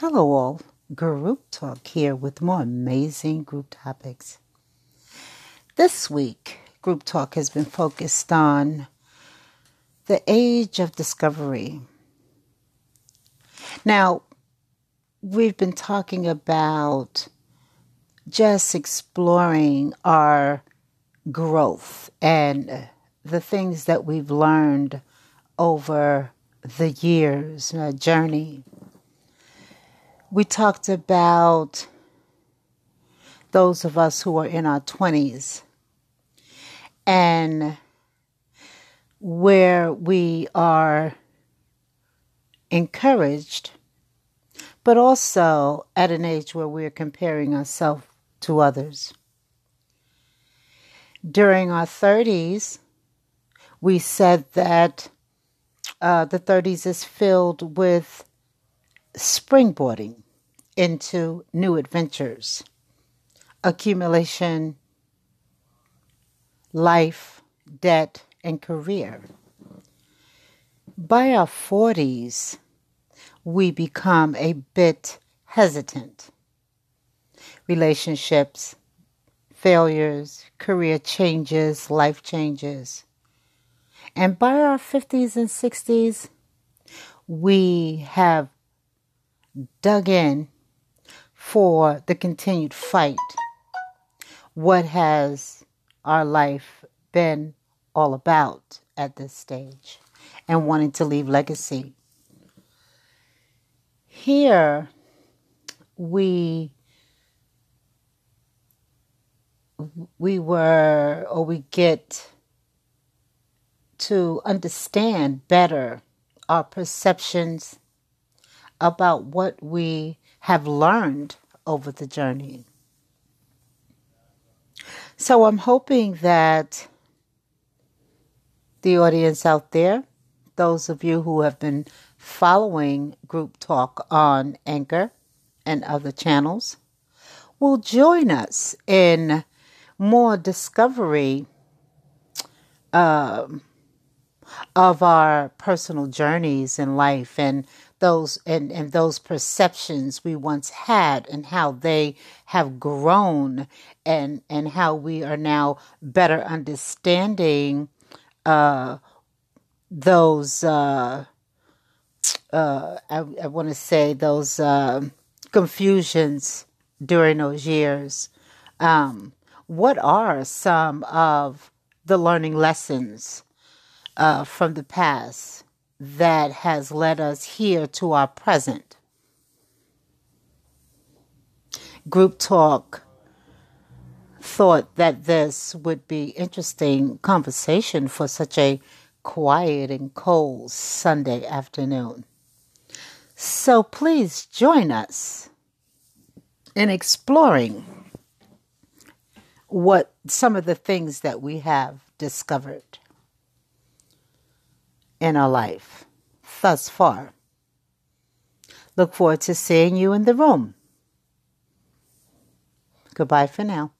Hello, all. Group Talk here with more amazing group topics. This week, Group Talk has been focused on the age of discovery. Now, we've been talking about just exploring our growth and the things that we've learned over the years, uh, journey. We talked about those of us who are in our 20s and where we are encouraged, but also at an age where we're comparing ourselves to others. During our 30s, we said that uh, the 30s is filled with springboarding into new adventures, accumulation, life, debt, and career. By our 40s, we become a bit hesitant. Relationships, failures, career changes, life changes. And by our 50s and 60s, we have dug in for the continued fight. What has our life been all about at this stage and wanting to leave legacy? Here, we we were or we get to understand better our perceptions about what we have learned over the journey. So I'm hoping that the audience out there, those of you who have been following Group Talk on Anchor and other channels, will join us in more discovery uh, of our personal journeys in life and those and, and those perceptions we once had and how they have grown and and how we are now better understanding uh, those uh, uh, I, I want to say those uh, confusions during those years. Um, what are some of the learning lessons uh, from the past that has led us here to our present. Group Talk thought that this would be interesting conversation for such a quiet and cold Sunday afternoon. So please join us in exploring what some of the things that we have discovered in our life thus far. Look forward to seeing you in the room. Goodbye for now.